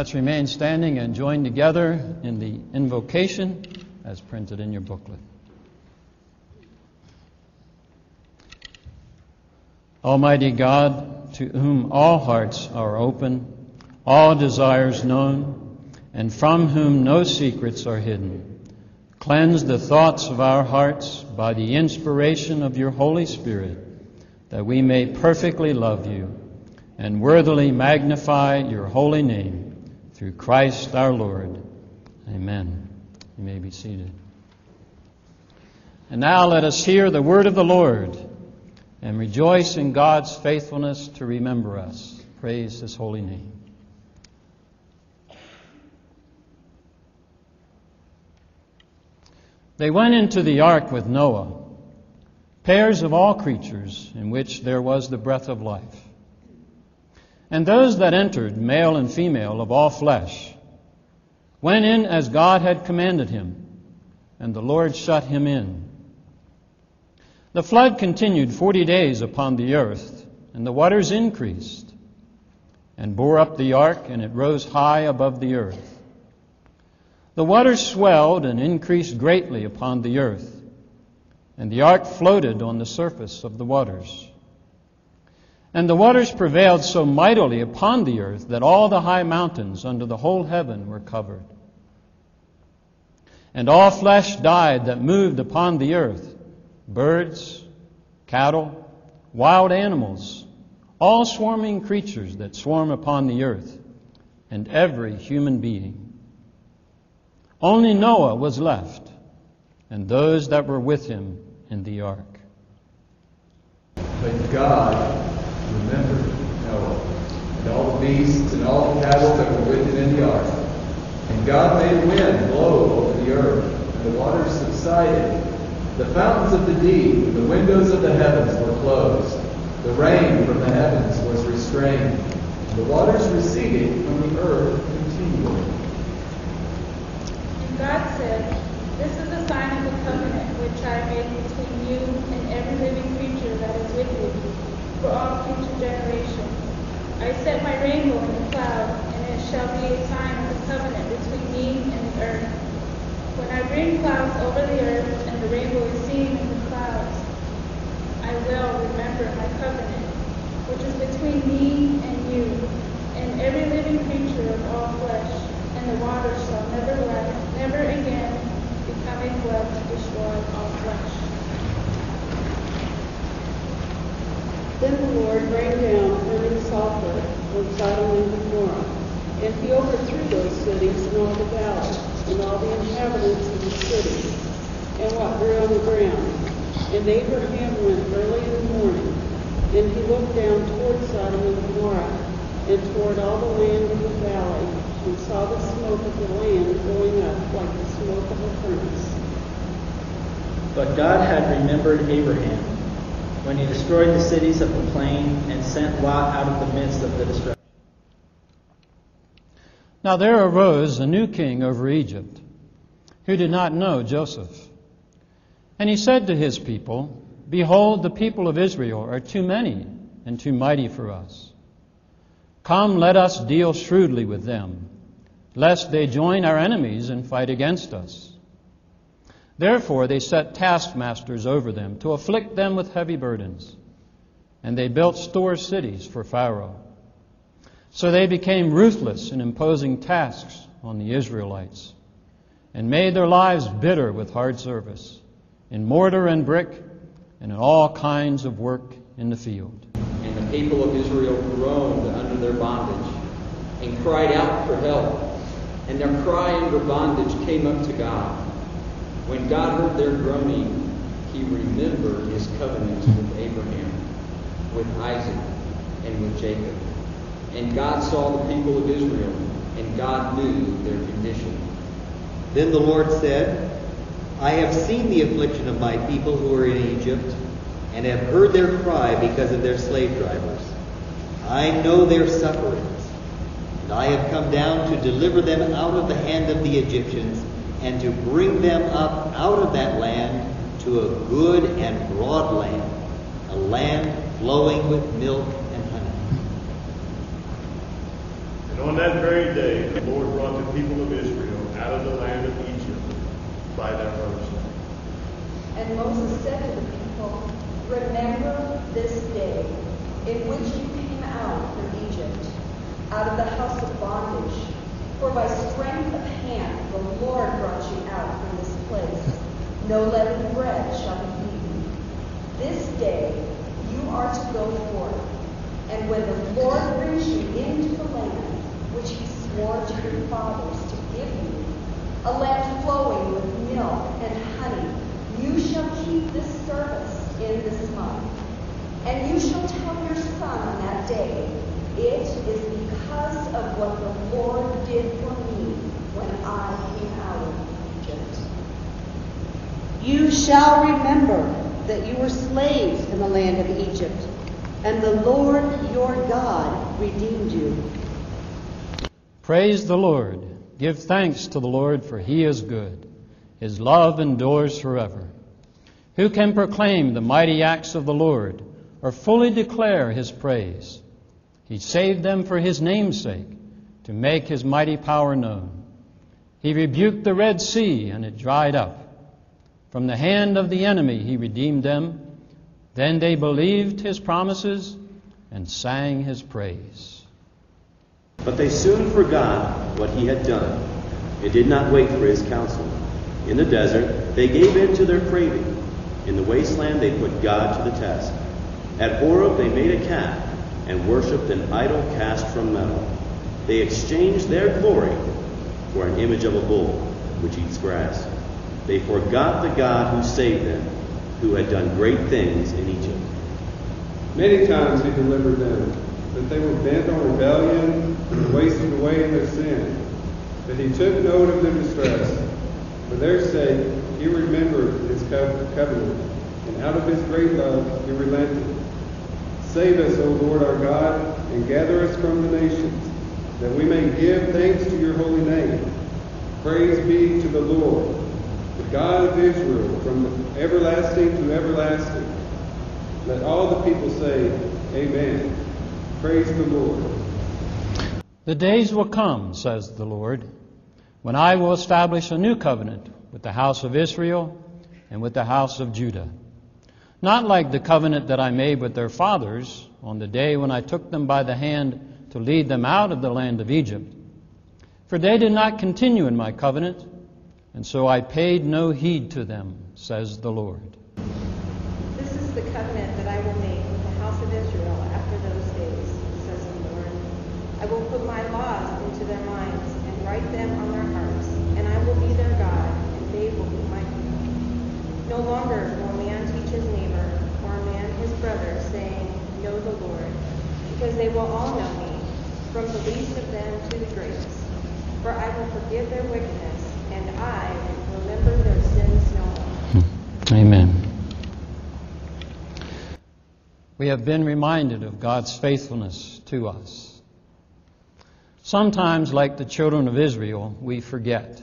Let's remain standing and join together in the invocation as printed in your booklet. Almighty God, to whom all hearts are open, all desires known, and from whom no secrets are hidden, cleanse the thoughts of our hearts by the inspiration of your Holy Spirit, that we may perfectly love you and worthily magnify your holy name through Christ our Lord. Amen. You may be seated. And now let us hear the word of the Lord and rejoice in God's faithfulness to remember us. Praise his holy name. They went into the ark with Noah, pairs of all creatures in which there was the breath of life. And those that entered, male and female of all flesh, went in as God had commanded him, and the Lord shut him in. The flood continued forty days upon the earth, and the waters increased, and bore up the ark, and it rose high above the earth. The waters swelled and increased greatly upon the earth, and the ark floated on the surface of the waters. And the waters prevailed so mightily upon the earth that all the high mountains under the whole heaven were covered. And all flesh died that moved upon the earth birds, cattle, wild animals, all swarming creatures that swarm upon the earth, and every human being. Only Noah was left, and those that were with him in the ark. But God remembered Noah, and all the beasts and all the cattle that were with him in the ark. And God made wind blow over the earth, and the waters subsided. The fountains of the deep and the windows of the heavens were closed. The rain from the heavens was restrained. The waters receded from the earth continually. And God said, This is a sign of the covenant which I made between you and every living creature that is with you for all future generations. I set my rainbow in the cloud, and it shall be a sign of the covenant between me and the earth. When I bring clouds over the earth, and the rainbow is seen in the clouds, I will remember my covenant, which is between me and every living creature of all flesh, and the waters shall never let, never again become a flood to destroy all flesh. Then the Lord rained down burning sulfur on Sodom and Gomorrah, and he overthrew those cities and all the valleys, and all the inhabitants of the cities, and what grew on the ground. And Abraham went early in the morning, and he looked down toward Sodom and Gomorrah, and toward all the land of the valley, and saw the smoke of the land going up like the smoke of a furnace. But God had remembered Abraham when he destroyed the cities of the plain and sent Lot out of the midst of the destruction. Now there arose a new king over Egypt who did not know Joseph. And he said to his people, Behold, the people of Israel are too many and too mighty for us. Come, let us deal shrewdly with them, lest they join our enemies and fight against us. Therefore, they set taskmasters over them to afflict them with heavy burdens. And they built store cities for Pharaoh. So they became ruthless in imposing tasks on the Israelites and made their lives bitter with hard service in mortar and brick and in all kinds of work in the field. And the people of Israel groaned their bondage and cried out for help. And their cry under bondage came up to God. When God heard their groaning, he remembered his covenant with Abraham, with Isaac, and with Jacob. And God saw the people of Israel, and God knew their condition. Then the Lord said, I have seen the affliction of my people who are in Egypt, and have heard their cry because of their slave drivers. I know their sufferings, and I have come down to deliver them out of the hand of the Egyptians and to bring them up out of that land to a good and broad land, a land flowing with milk and honey. And And on that very day, the Lord brought the people of Israel out of the land of Egypt by their host. And Moses said to the people, Remember this day in which you came out from Egypt, out of the house of bondage. For by strength of hand the Lord brought you out from this place. No leavened bread shall be eaten. This day you are to go forth. And when the Lord brings you into the land which he swore to your fathers to give you, a land flowing with milk and honey, you shall keep this service in this month. And you shall tell your son on that day, It is because of what the Lord did for me when I came out of Egypt. You shall remember that you were slaves in the land of Egypt, and the Lord your God redeemed you. Praise the Lord. Give thanks to the Lord, for he is good. His love endures forever. Who can proclaim the mighty acts of the Lord, or fully declare his praise? He saved them for his name's sake, to make his mighty power known. He rebuked the Red Sea, and it dried up. From the hand of the enemy he redeemed them. Then they believed his promises and sang his praise. But they soon forgot what he had done and did not wait for his counsel. In the desert, they gave in to their craving. In the wasteland, they put God to the test. At Horeb, they made a calf and worshipped an idol cast from metal. They exchanged their glory for an image of a bull, which eats grass. They forgot the God who saved them, who had done great things in Egypt. Many times he delivered them, but they were bent on rebellion and wasted away in their sin. But he took note of their distress. For their sake, he remembered his covenant, and out of his great love, he relented. Save us, O Lord our God, and gather us from the nations, that we may give thanks to your holy name. Praise be to the Lord, the God of Israel, from everlasting to everlasting. Let all the people say, Amen. Praise the Lord. The days will come, says the Lord, when I will establish a new covenant with the house of Israel and with the house of Judah. Not like the covenant that I made with their fathers on the day when I took them by the hand to lead them out of the land of Egypt. For they did not continue in my covenant, and so I paid no heed to them, says the Lord. This is the covenant that I will make with the house of Israel after those days, says the Lord. I will put my laws into their minds and write them on their hearts, and I will be their God, and they will be my people. No longer will a man teach his neighbor, or a man his brother, saying, Know the Lord, because they will all know me, from the least of them to the greatest. For I will forgive their wickedness, and I will remember their sins no more. Hmm. Amen. We have been reminded of God's faithfulness to us. Sometimes, like the children of Israel, we forget.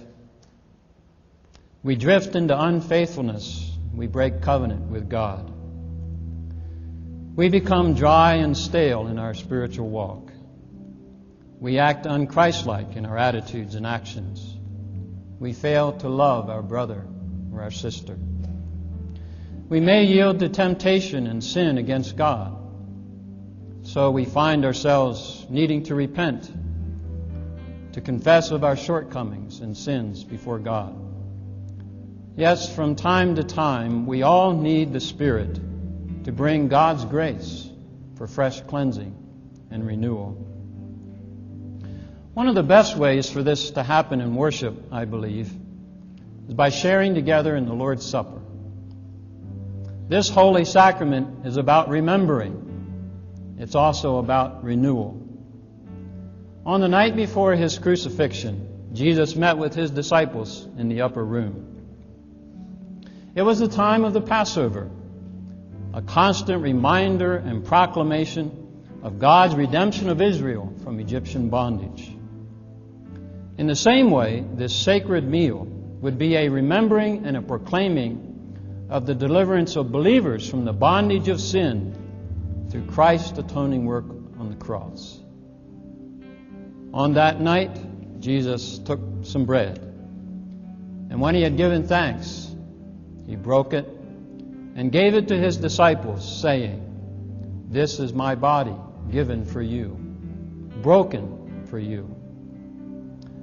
We drift into unfaithfulness. We break covenant with God. We become dry and stale in our spiritual walk. We act unchristlike in our attitudes and actions. We fail to love our brother or our sister. We may yield to temptation and sin against God. So we find ourselves needing to repent, to confess of our shortcomings and sins before God. Yes, from time to time, we all need the Spirit to bring God's grace for fresh cleansing and renewal. One of the best ways for this to happen in worship, I believe, is by sharing together in the Lord's Supper. This holy sacrament is about remembering. It's also about renewal. On the night before his crucifixion, Jesus met with his disciples in the upper room. It was the time of the Passover, a constant reminder and proclamation of God's redemption of Israel from Egyptian bondage. In the same way, this sacred meal would be a remembering and a proclaiming of the deliverance of believers from the bondage of sin through Christ's atoning work on the cross. On that night, Jesus took some bread. And when he had given thanks, he broke it and gave it to his disciples, saying, This is my body given for you, broken for you.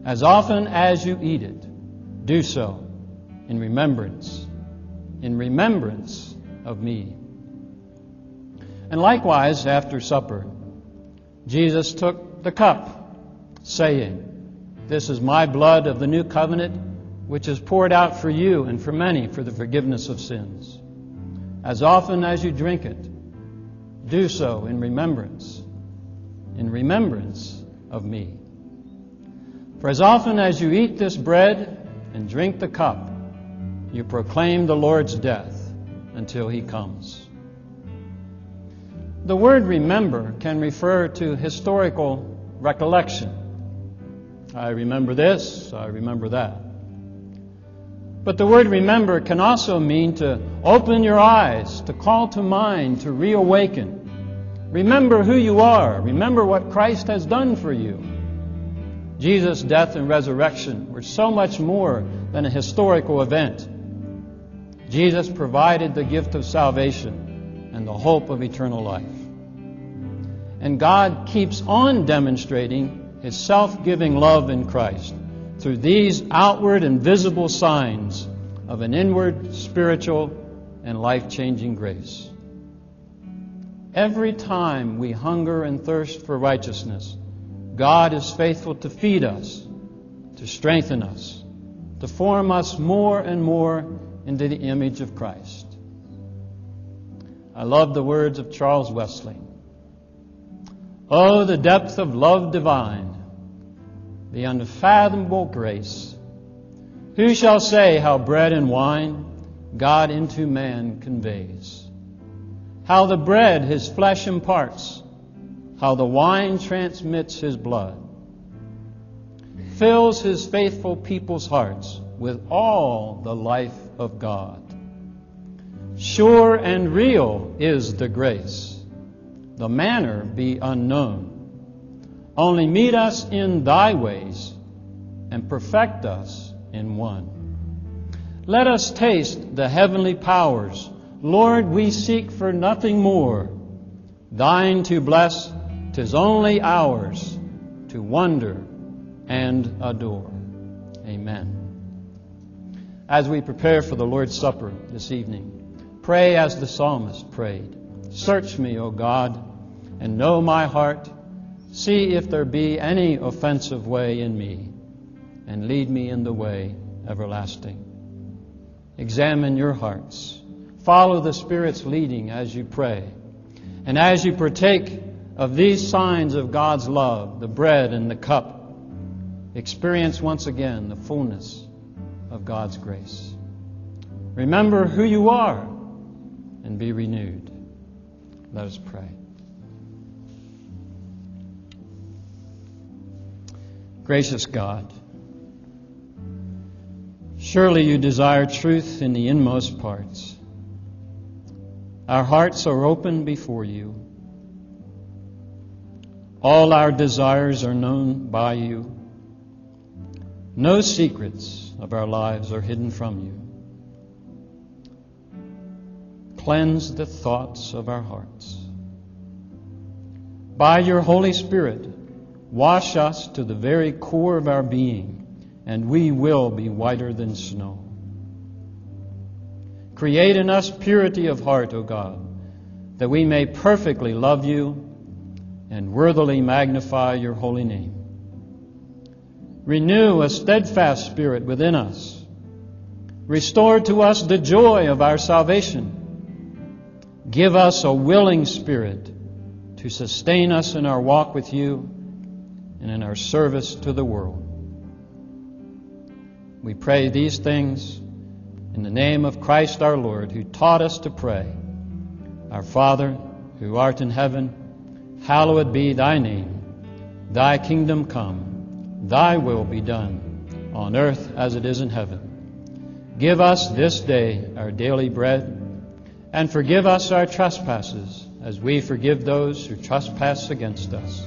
As often as you eat it, do so in remembrance, in remembrance of me. And likewise, after supper, Jesus took the cup, saying, This is my blood of the new covenant, which is poured out for you and for many for the forgiveness of sins. As often as you drink it, do so in remembrance, in remembrance of me. For as often as you eat this bread and drink the cup, you proclaim the Lord's death until he comes. The word remember can refer to historical recollection. I remember this, I remember that. But the word remember can also mean to open your eyes, to call to mind, to reawaken. Remember who you are. Remember what Christ has done for you. Jesus' death and resurrection were so much more than a historical event. Jesus provided the gift of salvation and the hope of eternal life. And God keeps on demonstrating his self giving love in Christ through these outward and visible signs of an inward, spiritual, and life changing grace. Every time we hunger and thirst for righteousness, God is faithful to feed us, to strengthen us, to form us more and more into the image of Christ. I love the words of Charles Wesley. Oh, the depth of love divine, the unfathomable grace. Who shall say how bread and wine God into man conveys? How the bread his flesh imparts, how the wine transmits his blood, fills his faithful people's hearts with all the life of God. Sure and real is the grace, the manner be unknown. Only meet us in thy ways and perfect us in one. Let us taste the heavenly powers. Lord, we seek for nothing more. Thine to bless, tis only ours to wonder and adore. Amen. As we prepare for the Lord's Supper this evening, pray as the psalmist prayed. Search me, O God, and know my heart. See if there be any offensive way in me, and lead me in the way everlasting. Examine your hearts. Follow the Spirit's leading as you pray. And as you partake of these signs of God's love, the bread and the cup, experience once again the fullness of God's grace. Remember who you are and be renewed. Let us pray. Gracious God, surely you desire truth in the inmost parts. Our hearts are open before you. All our desires are known by you. No secrets of our lives are hidden from you. Cleanse the thoughts of our hearts. By your Holy Spirit, wash us to the very core of our being, and we will be whiter than snow. Create in us purity of heart, O God, that we may perfectly love you and worthily magnify your holy name. Renew a steadfast spirit within us. Restore to us the joy of our salvation. Give us a willing spirit to sustain us in our walk with you and in our service to the world. We pray these things in the name of Christ our Lord, who taught us to pray. Our Father, who art in heaven, Hallowed be thy name. Thy kingdom come. Thy will be done on earth as it is in heaven. Give us this day our daily bread, and forgive us our trespasses as we forgive those who trespass against us.